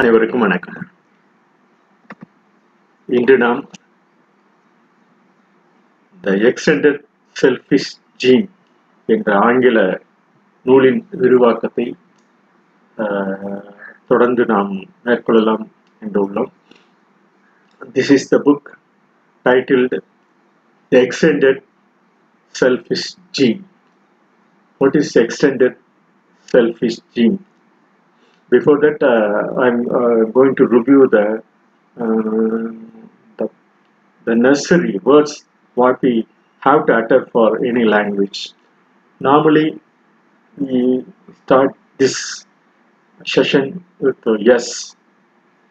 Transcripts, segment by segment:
அனைவருக்கும் வணக்கம். இன்று நாம் த எக்ஸ்டெண்டட் செல்ஃபிஷ் ஜீன் என்ற ஆங்கில நூலின் விரிவாக்கத்தை தொடர்ந்து நாம் மேற்கொள்ளலாம் என்று உள்ளோம். This is the book titled the extended selfish gene what is extended selfish gene before that uh, i'm uh, going to review the, uh, the the necessary words what we have to utter for any language. Normally we start this session with yes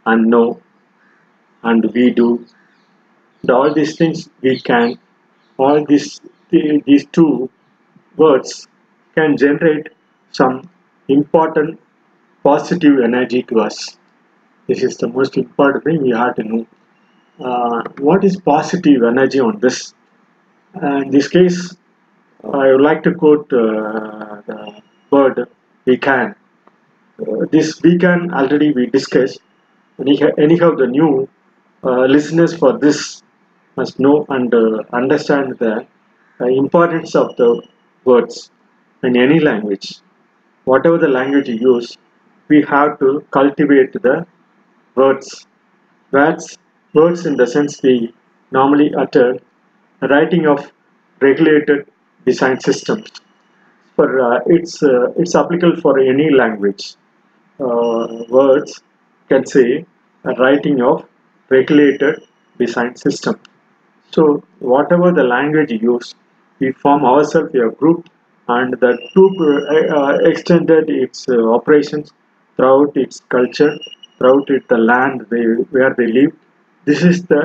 and no and we do. And all these things we can all these these two words can generate some important positive energy to us. This is the most important thing we have to know. Uh, what is positive energy on this? Uh, in this case, I would like to quote uh, the word we can. Uh, this we can already we discussed. Anyhow, anyhow the new uh, listeners for this must know and uh, understand the uh, importance of the words in any language. Whatever the language you use, we have to cultivate the words. Words, words in the sense we normally utter, writing of regulated design systems. For uh, it's uh, it's applicable for any language. Uh, words can say writing of regulated design system. So whatever the language you use, we form ourselves a group and the group uh, uh, extended its uh, operations throughout its culture, throughout it, the land they, where they live. This is the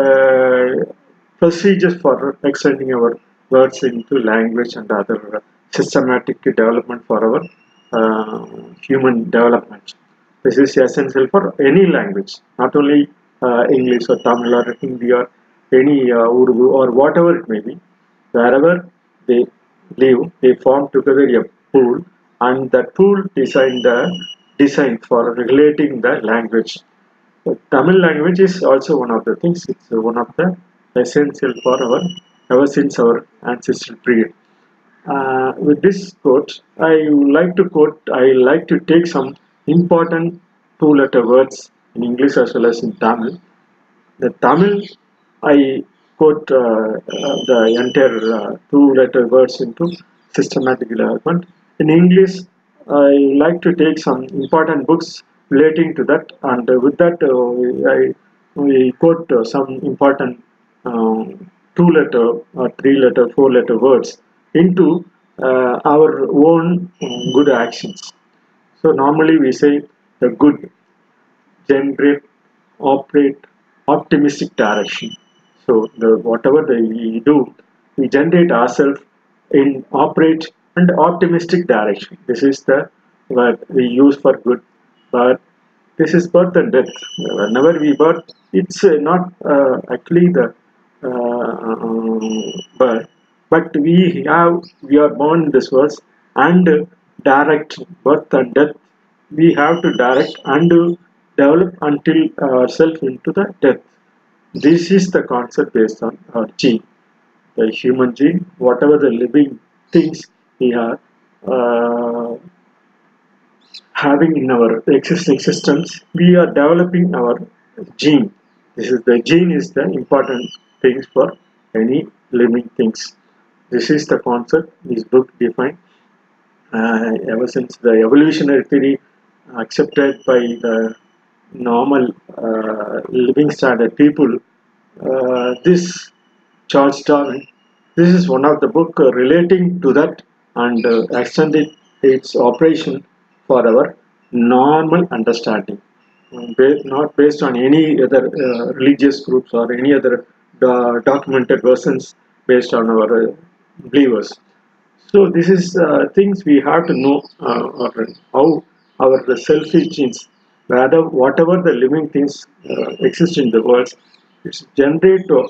uh, procedures for extending our words into language and other systematic development for our uh, human development. This is essential for any language, not only uh, English or Tamil or Hindi or any uh, Urdu or whatever it may be. Wherever they live, they form together a pool, and that pool design the design for regulating the language. The Tamil language is also one of the things. It's one of the essential for our ever since our ancestral period. Uh, with this quote, I like to quote. I like to take some important two-letter words in English as well as in Tamil. The Tamil, I quote uh, uh, the entire uh, two-letter words into systematic development. In English, I like to take some important books relating to that, and uh, with that, uh, I we quote uh, some important um, two-letter, or three-letter, four-letter words into our own good actions. So normally we say the good generate, operate, optimistic direction. So the whatever we do, we generate ourselves in operate and optimistic direction. This is the word we use for good. But this is birth and death. Whenever we birth, it's uh, not uh, actually the uh, birth, but we have we are born in this world and direct birth and death. We have to direct and develop until ourselves into the death. This is the concept based on our gene, the human gene, whatever the living things we are uh, having in our existing systems, we are developing our gene. This is the gene is the important things for any living things. This is the concept this book defined. Uh, ever since the evolutionary theory accepted by the normal uh, living standard people, uh, this Charles Darwin, this is one of the book relating to that and uh, extended its operation for our normal understanding, uh, not based on any other uh, religious groups or any other do- documented versions based on our uh, believers. So this is uh, things we have to know uh, or how our selfish genes, whether whatever the living things uh, exist in the world, it's generate or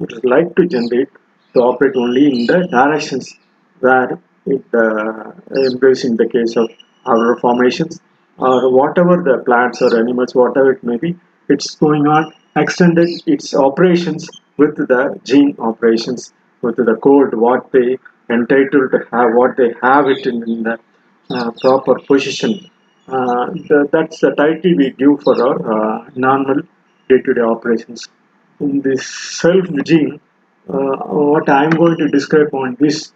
it is like to generate to operate only in the directions where it uh, embracing the case of our formations or whatever the plants or animals, whatever it may be, it's going on extended its operations with the gene operations, with the code, what they entitled to have, what they have it in, in the uh, proper position. Uh, the, that's the title we give for our uh, normal day-to-day operations. In this self gene, uh, what I am going to describe on this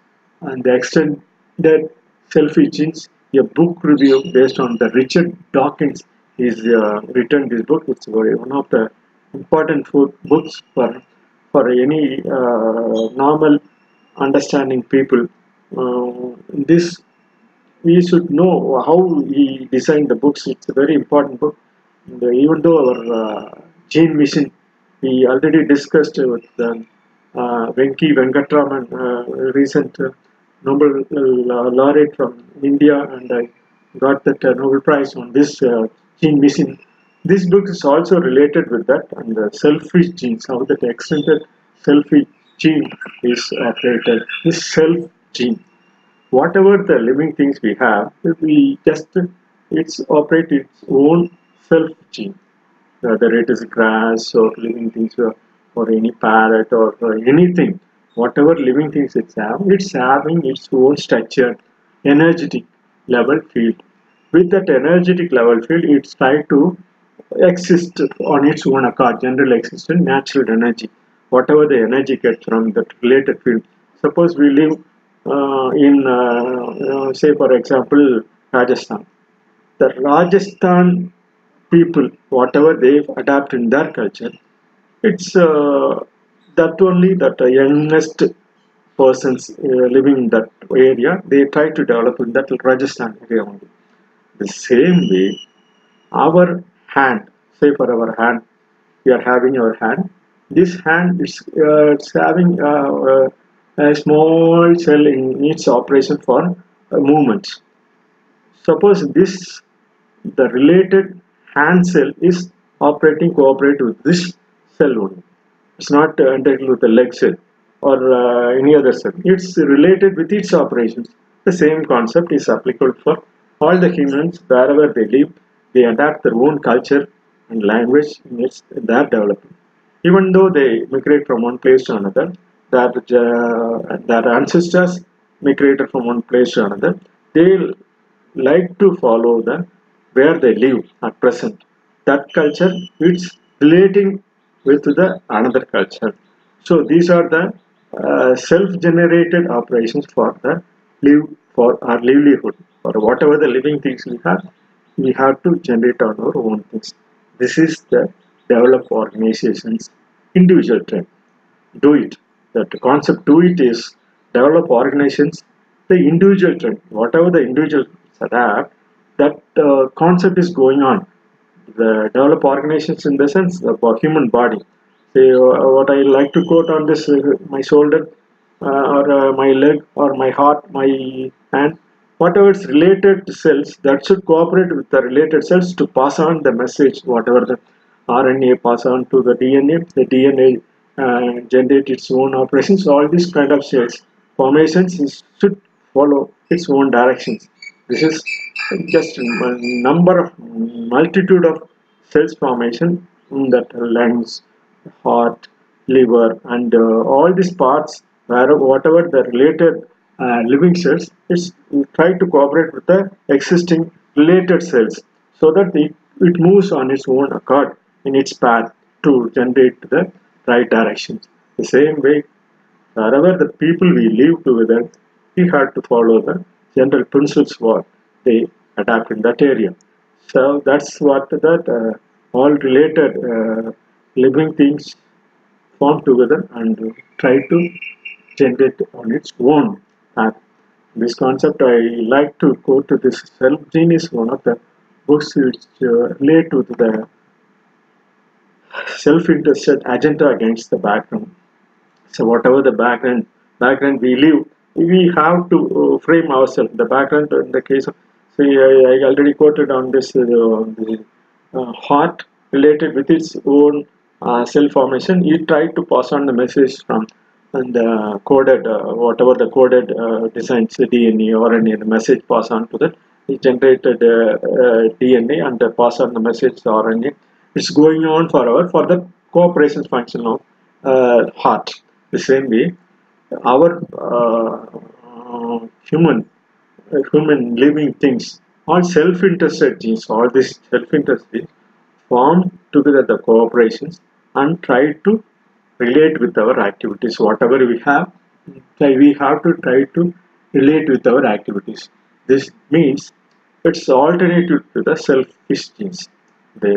and the extended selfie genes, a book review based on the Richard Dawkins is uh, written this book. It's one of the important books for for any uh, normal understanding people. Uh, this we should know how he designed the books. It's a very important book. And, even though our uh, gene mission, we already discussed with um, Venki Venkatraman, uh, recent Nobel uh, laureate from India, and I got that uh, Nobel Prize on this uh, gene missing. This book is also related with that and the selfish genes, how that extended selfish gene is operated. This self gene whatever the living things we have, we just it's operate its own self gene, whether it is grass or living things or, or any parrot or, or anything, whatever living things it's have, it's having its own structured energetic level field. With that energetic level field, it's trying to exist on its own accord, general existence, natural energy, whatever the energy gets from that related field. Suppose we live uh, in uh, say for example Rajasthan. The Rajasthan people, whatever they adapt in their culture, it's uh, that only that the youngest persons living in that area, they try to develop in that Rajasthan area only. The same way, our hand, say for our hand, we are having our hand. This hand is uh, it's having uh, a small cell in its operation for uh, movements. Suppose this the related hand cell is operating cooperate with this cell only. It's not uh, entitled with the leg cell or uh, any other cell. It's related with its operations. The same concept is applicable for all the humans wherever they live. They adapt their own culture and language in its, their development. Even though they migrate from one place to another, that uh, that ancestors migrated from one place to another they like to follow the where they live at present that culture it's relating with the another culture. So these are the uh, self-generated operations for the live for our livelihood. For whatever the living things we have we have to generate on our own things. This is the develop organizations individual trend do it. That concept do it is develop organizations the individual trend whatever the individual adapt that uh, concept is going on the develop organizations in the sense of a human body say uh, what i like to quote on this uh, my shoulder uh, or my leg or my heart my hand whatever is related to cells that should cooperate with the related cells to pass on the message whatever the rna pass on to the dna the dna uh, generate its own operations. All these kind of cells formations should follow its own directions. This is just a number of multitude of cells formation that lungs, heart, liver, and uh, all these parts where whatever the related uh, living cells is try to cooperate with the existing related cells so that it, it moves on its own accord in its path to generate the right directions. The same way, wherever the people we live together, we have to follow the general principles what they adapt in that area. So that's what that uh, all related uh, living things form together and try to generate on its own path. This concept I like to go to this self gene is one of the books which uh, relate to the self-interested agenda against the background. So whatever the background background we live, we have to uh, frame ourselves. The background in the case of, see, I, I already quoted on this, uh, the uh, heart related with its own uh, cell formation. It tried to pass on the message from and the coded, uh, whatever the coded uh, designs, DNA or any the message pass on to the it generated uh, uh, DNA and uh, pass on the message to RNA. It's going on forever for the cooperation function of uh, heart. The same way, our uh, human human living things, all self-interested genes, all these self-interested genes form together the cooperations and try to relate with our activities. Whatever we have, we have to try to relate with our activities. This means it's alternative to the selfish genes. The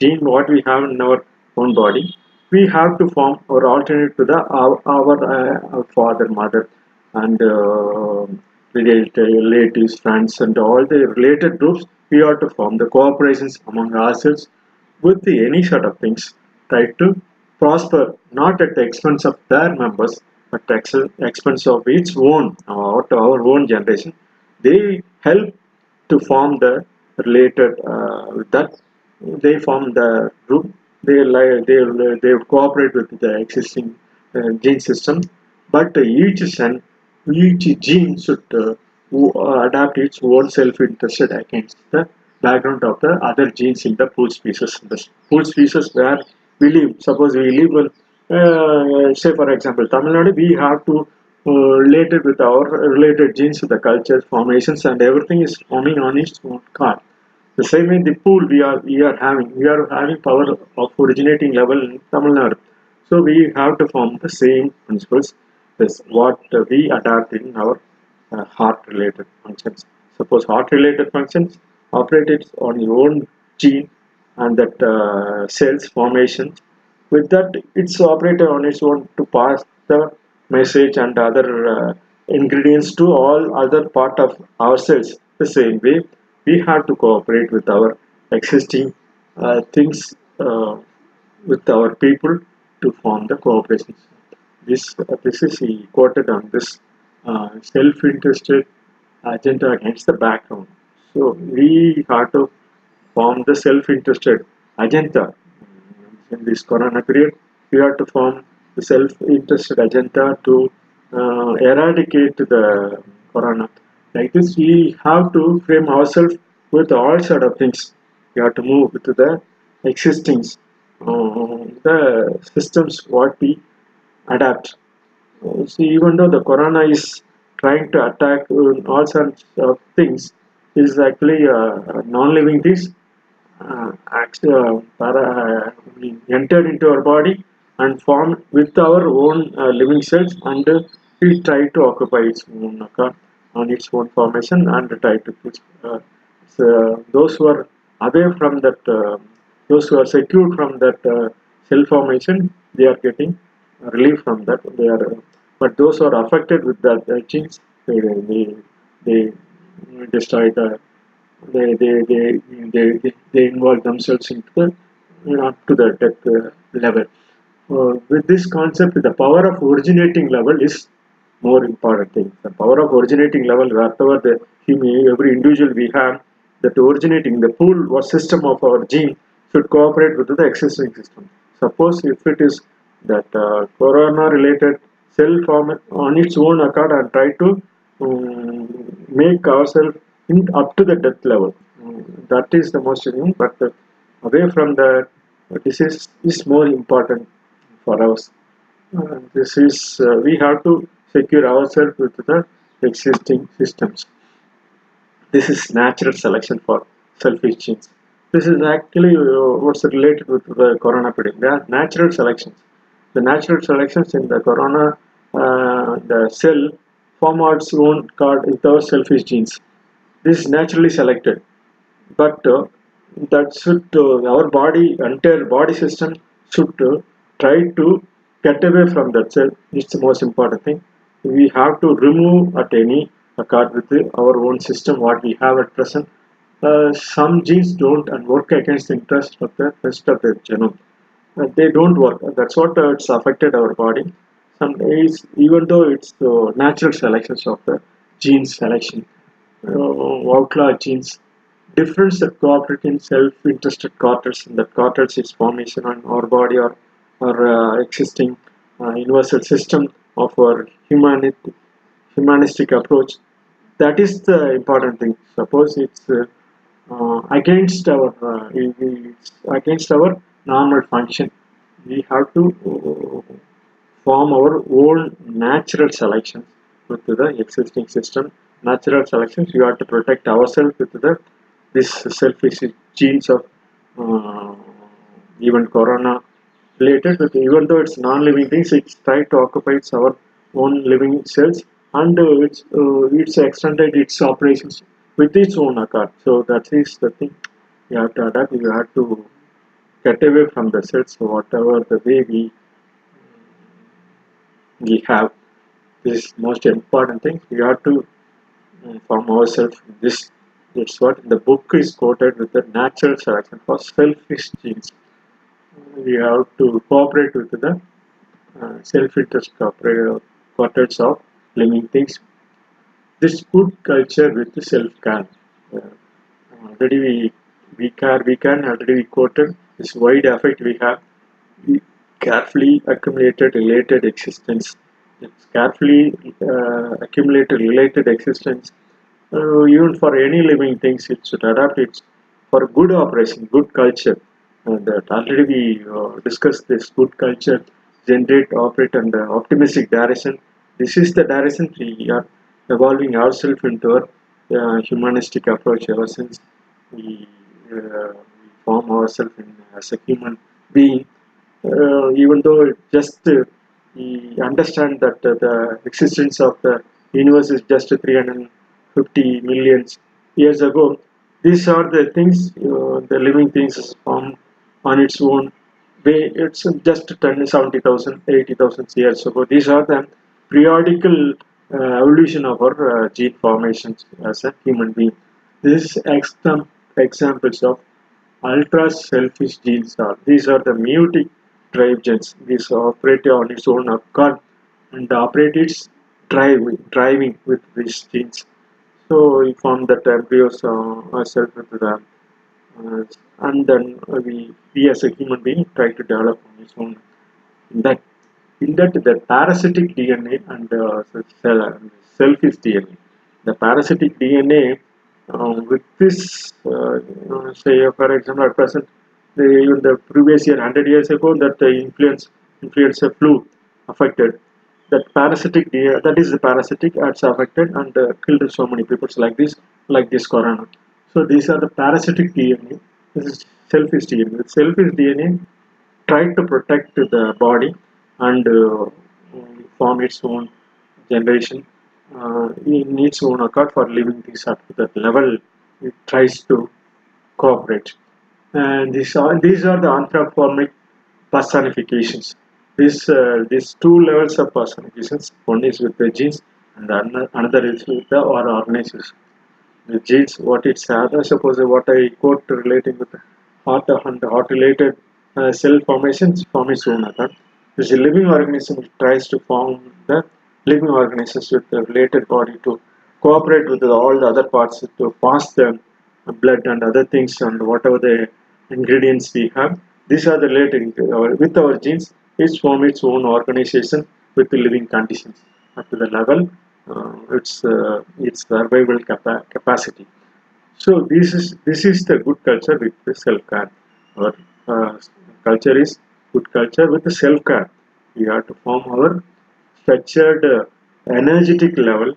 gene what we have in our own body, we have to form or alternate to the our, our, uh, our father, mother, and uh, relatives, friends, and all the related groups. We have to form the cooperations among ourselves with the, any sort of things. Try to prosper not at the expense of their members, but at the expense of its own, our, our own generation. They help to form the related uh, that they form the group they they they cooperate with the existing uh, gene system. But each son each gene should uh, adapt its own self-interested against the background of the other genes in the pool species. The pool species where we live suppose we live in uh, say for example Tamil Nadu we have to uh, related with our related genes the cultures formations and everything is forming on its own card the same way the pool we are we are having we are having power of originating level in Tamil Nadu. So we have to form the same principles as what we adapt in our uh, heart related functions. Suppose heart related functions operated on your own gene and that uh, cells formation. With that it's operated on its own to pass the message and other uh, ingredients to all other part of our cells the same way we have to cooperate with our existing uh, things uh, with our people to form the cooperation. This uh, this is he quoted on this uh, self-interested agenda against the background. So we have to form the self-interested agenda. In this corona period we have to form the self-interested agenda to uh, eradicate the corona like this we have to frame ourselves with all sort of things. We have to move to the existing uh, the systems what we adapt. Uh, see even though the corona is trying to attack uh, all sorts of things is actually uh, non-living things uh, actually uh, para, entered into our body and formed with our own uh, living cells and uh, we try to occupy its own uh, on its own formation and try to push uh, so those who are away from that uh, those who are secured from that uh, cell formation they are getting relief from that. They are but those who are affected with that uh, genes they they, they destroy the they they, they they they involve themselves into the up to the death uh, level. Uh, with this concept the power of originating level is more important. Thing the power of originating level whatever the human every individual we have that originating the pool or system of our gene should cooperate with the existing system. Suppose if it is that uh, corona related cell form on its own accord and try to um, make ourselves up to the death level. Um, that is the most important but uh, away from that this is is more important for us. Uh, this is uh, we have to secure ourselves with the existing systems. This is natural selection for selfish genes this is actually uh, what's related with the corona period There are natural selections. The natural selections in the corona uh, the cell form its own card with our selfish genes this is naturally selected. But uh, that should uh, our body entire body system should uh, try to get away from that cell. It's the most important thing we have to remove at any card with our own system what we have at present. Uh, some genes don't and work against the interest of the rest of the genome. Uh, they don't work. That's what uh, it's affected our body. Some days even though it's the natural selections of the gene selection uh, outlaw genes difference that cooperate in self-interested cortex and that cortex is formation on our body or or uh, existing uh, universal system of our humanity humanistic approach. That is the important thing. Suppose it's uh, uh, against our uh, it's against our normal function. We have to uh, form our own natural selections with the existing system. Natural selections we have to protect ourselves with the this selfish genes of uh, even corona related with even though it's non-living things it's try to occupy its our own living cells and uh, it's uh, it's extended its operations with its own accord. So that is the thing. You have to adapt. You have to get away from the cells whatever the way we we have. This most important thing. We have to um, form ourselves this. That's what the book is quoted with the natural selection for selfish genes we have to cooperate with the uh, self-interest quarters of living things. This good culture with the self-care. Uh, already we we can we can already we quoted this wide effect we have. We carefully accumulated related existence. It's carefully uh, accumulated related existence uh, even for any living things it should adapt it for good operation good culture that already we uh, discussed this good culture generate operate and uh, optimistic direction. This is the direction we are evolving ourselves into a uh, humanistic approach ever since we, uh, we form ourselves in, as a human being. Uh, even though just uh, we understand that uh, the existence of the universe is just 350 millions years ago. These are the things uh, the living things on its own way it's just 10 70000 80000 years ago. These are the periodical uh, evolution of our uh, gene formations as a human being. This is exam- examples of ultra selfish genes are. These are the meiotic drive genes. These operate on its own accord and operate its drive driving with these genes. So we form that embryos uh, ourselves with them uh, and then we we as a human being try to develop on its own. In that in that the parasitic DNA and uh, cell, selfish DNA the parasitic DNA uh, with this uh, say for example at present the, even the previous year 100 years ago that the influence influenza flu affected. That parasitic DNA, that is the parasitic that's affected and uh, killed so many people like this like this corona. So these are the parasitic DNA is selfish DNA selfish DNA try to protect the body and uh, form its own generation. Uh, in its own accord for living. Things up to that level it tries to cooperate. And these are these are the anthropomorphic personifications. This uh, these two levels of personifications one is with the genes and another is with the or the genes what it's I suppose what I quote relating with heart and heart related uh, cell formations form its own account this living organism tries to form the living organisms with the related body to cooperate with all the other parts to pass the blood and other things and whatever the ingredients we have. These are the related with our genes each form its own organization with the living conditions. Up to the level uh, its uh, its survival capa- capacity. So this is this is the good culture with the self care. Our uh, culture is good culture with the self care. We have to form our structured uh, energetic level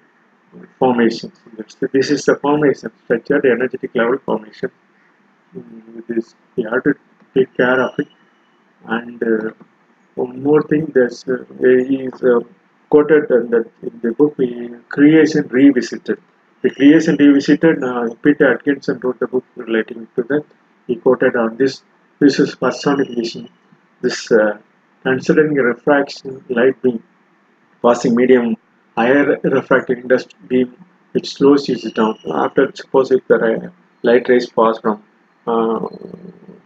formation. This is the formation structured energetic level formation. Mm, this we have to take care of it. And uh, one more thing there's uh, is uh, quoted in the, in the book creation revisited. The creation revisited uh, peter atkinson wrote the book relating to that. He quoted on this. This is personification this uh, considering a refraction light beam passing medium higher refractive index beam it slows it down. After suppose if the light rays pass from uh,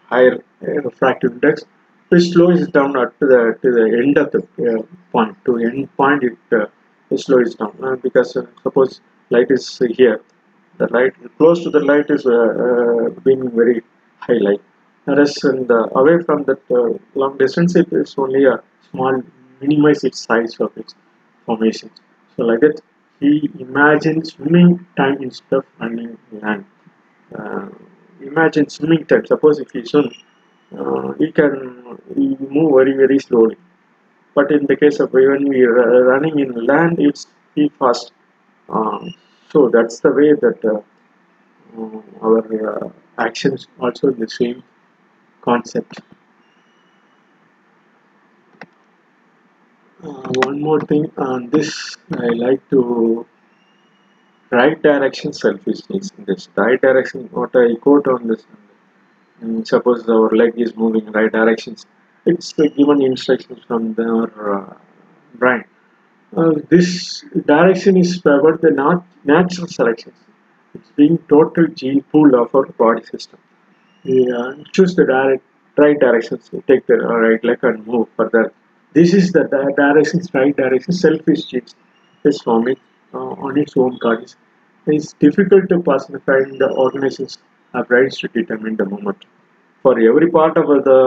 higher uh, refractive index which slows down at to the to the end of the uh, point to end point it, uh, slows down uh, because uh, suppose light is here the light close to the light is uh, uh, being very high light whereas in the, away from that long distance it is only a small minimize its size of its formation so like that he imagined swimming time instead of running land. Imagine swimming time. Suppose if he swim, uh, he can move very very slowly. But in the case of when we are running in land, it's he fast. Um, so that's the way that uh, uh, our uh, actions also the same concept. Uh, one more thing on this, I like to right direction selfishness. in This right direction, what I quote on this. Suppose our leg is moving right directions, it's the given instructions from our uh, brain. Uh, this direction is favored the not natural selection It's being total gene pool of our body system. We uh, choose the direct right directions, take the right leg and move further this is the di- directions, right direction, selfish genes is forming uh, on its own causes. It's difficult to in the organizations have rights to determine the moment. For every part of the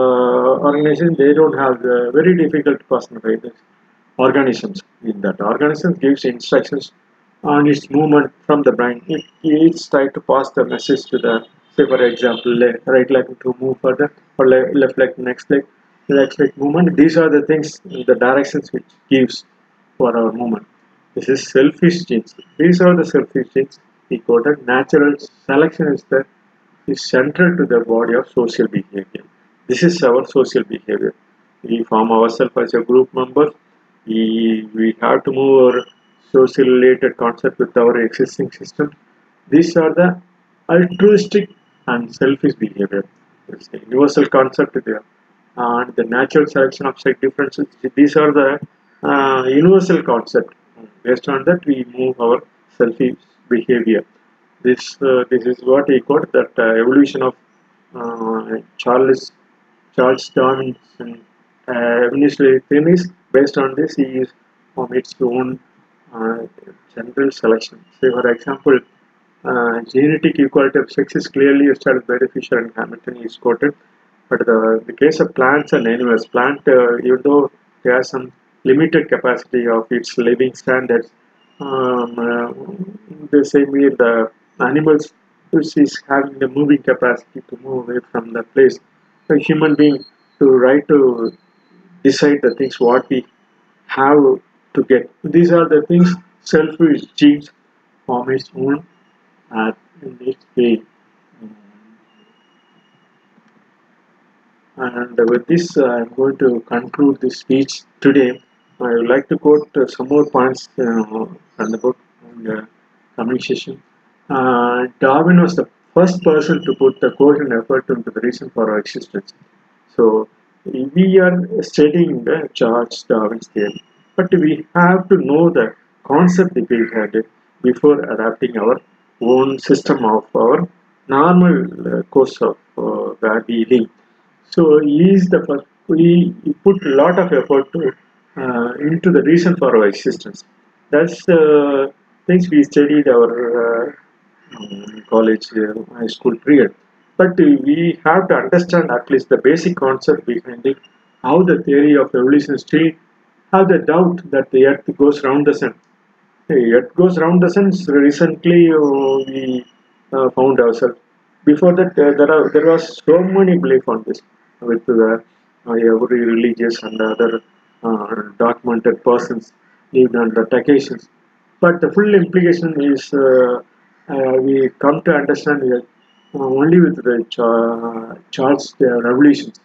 organization, they don't have the very difficult the organisms. In that organism gives instructions on its movement from the brain. It, it's trying to pass the message to the, say for example, le- right leg to move further or le- left leg next leg electric movement. These are the things, the directions which gives for our movement. This is selfish genes. These are the selfish genes. He quoted natural selection is the is central to the body of social behavior. This is our social behavior. We form ourselves as a group member. We, we have to move our social related concept with our existing system. These are the altruistic and selfish behavior. It's the universal concept there and the natural selection of sex differences. These are the uh, universal concept. Based on that, we move our selfish behavior. This uh, this is what he called that uh, evolution of uh, Charles Charles Darwin's uh, evolutionary theories. Based on this, he is from its own uh, general selection. Say, for example, uh, genetic equality of sex is clearly established by the Fisher and Hamilton is quoted but the, the case of plants and animals, plant, even though they have some limited capacity of its living standards, um, the same way the animals which is having the moving capacity to move away from the place. A human being to right to decide the things what we have to get. These are the things selfish genes form its own uh, in this way. And with this, uh, I'm going to conclude this speech today. I would like to quote uh, some more points uh, from the book in the coming session. Uh, Darwin was the first person to put the and effort into the reason for our existence. So we are studying the Charles Darwin's theory, but we have to know the concept that we had before adapting our own system of our normal uh, course of uh, where. So he is the first. We put a lot of effort to uh, into the reason for our existence. That's the things we studied our uh, college, uh, high school period. But we have to understand at least the basic concept behind it. How the theory of evolution still have the doubt that the earth goes round the sun. The earth goes round the sun. Recently, uh, we uh, found ourselves. Before that, uh, there are there was so many belief on this with the uh, every religious and other uh, documented persons lived under the occasions. But the full implication is uh, we come to understand here only with the Charles revolutions.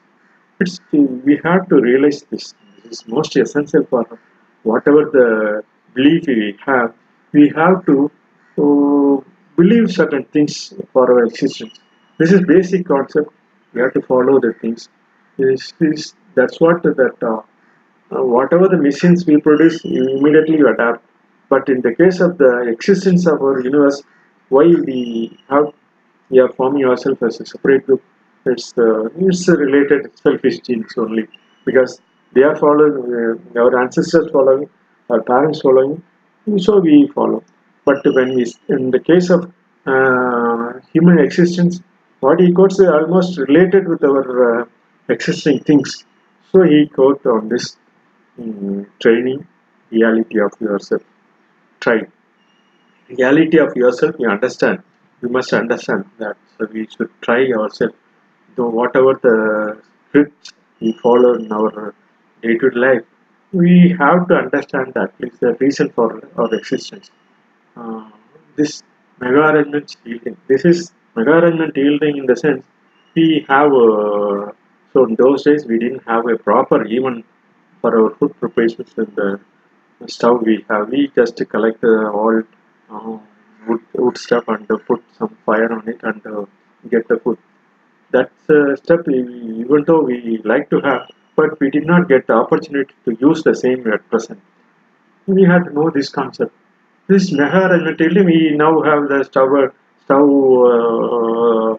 It's we have to realize this. This is most essential for whatever the belief we have. We have to believe certain things for our existence. This is basic concept We have to follow the things is, is that's what that uh, uh, whatever the machines we produce you immediately adapt but in the case of the existence of our universe why we have we are forming ourselves as a separate group it's uh, it's related selfish genes only because they are following uh, our ancestors following our parents following so we follow but when we in the case of uh, human existence what he quotes is almost related with our uh, existing things. So he quote on this um, training reality of yourself. Try. Reality of yourself you understand. You must understand that. So we should try ourselves. Though whatever the scripts we follow in our day-to-day life we have to understand that is the reason for our existence. Uh, this mega arrangement yielding. This is mega arrangement yielding in the sense we have uh, so in those days we didn't have a proper even for our food preparations in the stove we have we just collect uh, all uh, wood, wood stuff and uh, put some fire on it and uh, get the food. That's a step even though we like to have but we did not get the opportunity to use the same at present. We had to know this concept. This mega arrangement we now have the stove stove uh,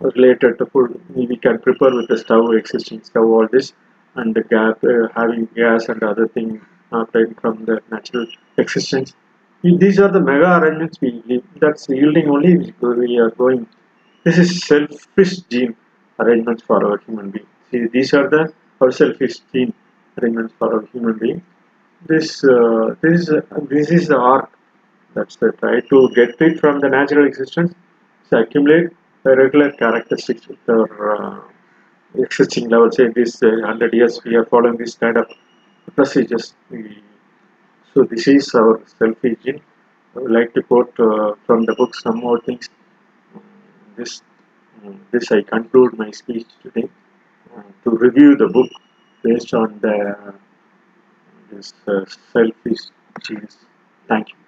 related to food. We, can prepare with the stove existing stove all this and the gap uh, having gas and other thing obtained from the natural existence these are the mega arrangements we that's yielding only we are going. This is selfish gene arrangements for our human being. See these are the our selfish gene arrangements for our human being. This uh, this is uh, this is the arc. That's the try to get it from the natural existence. To accumulate the regular characteristics with our uh, existing level say this uh, 100 years we are following this kind of procedures. We, so this is our selfish gene I would like to quote uh, from the book some more things this this I conclude my speech today uh, to review the book based on the this uh, selfish. Thank you.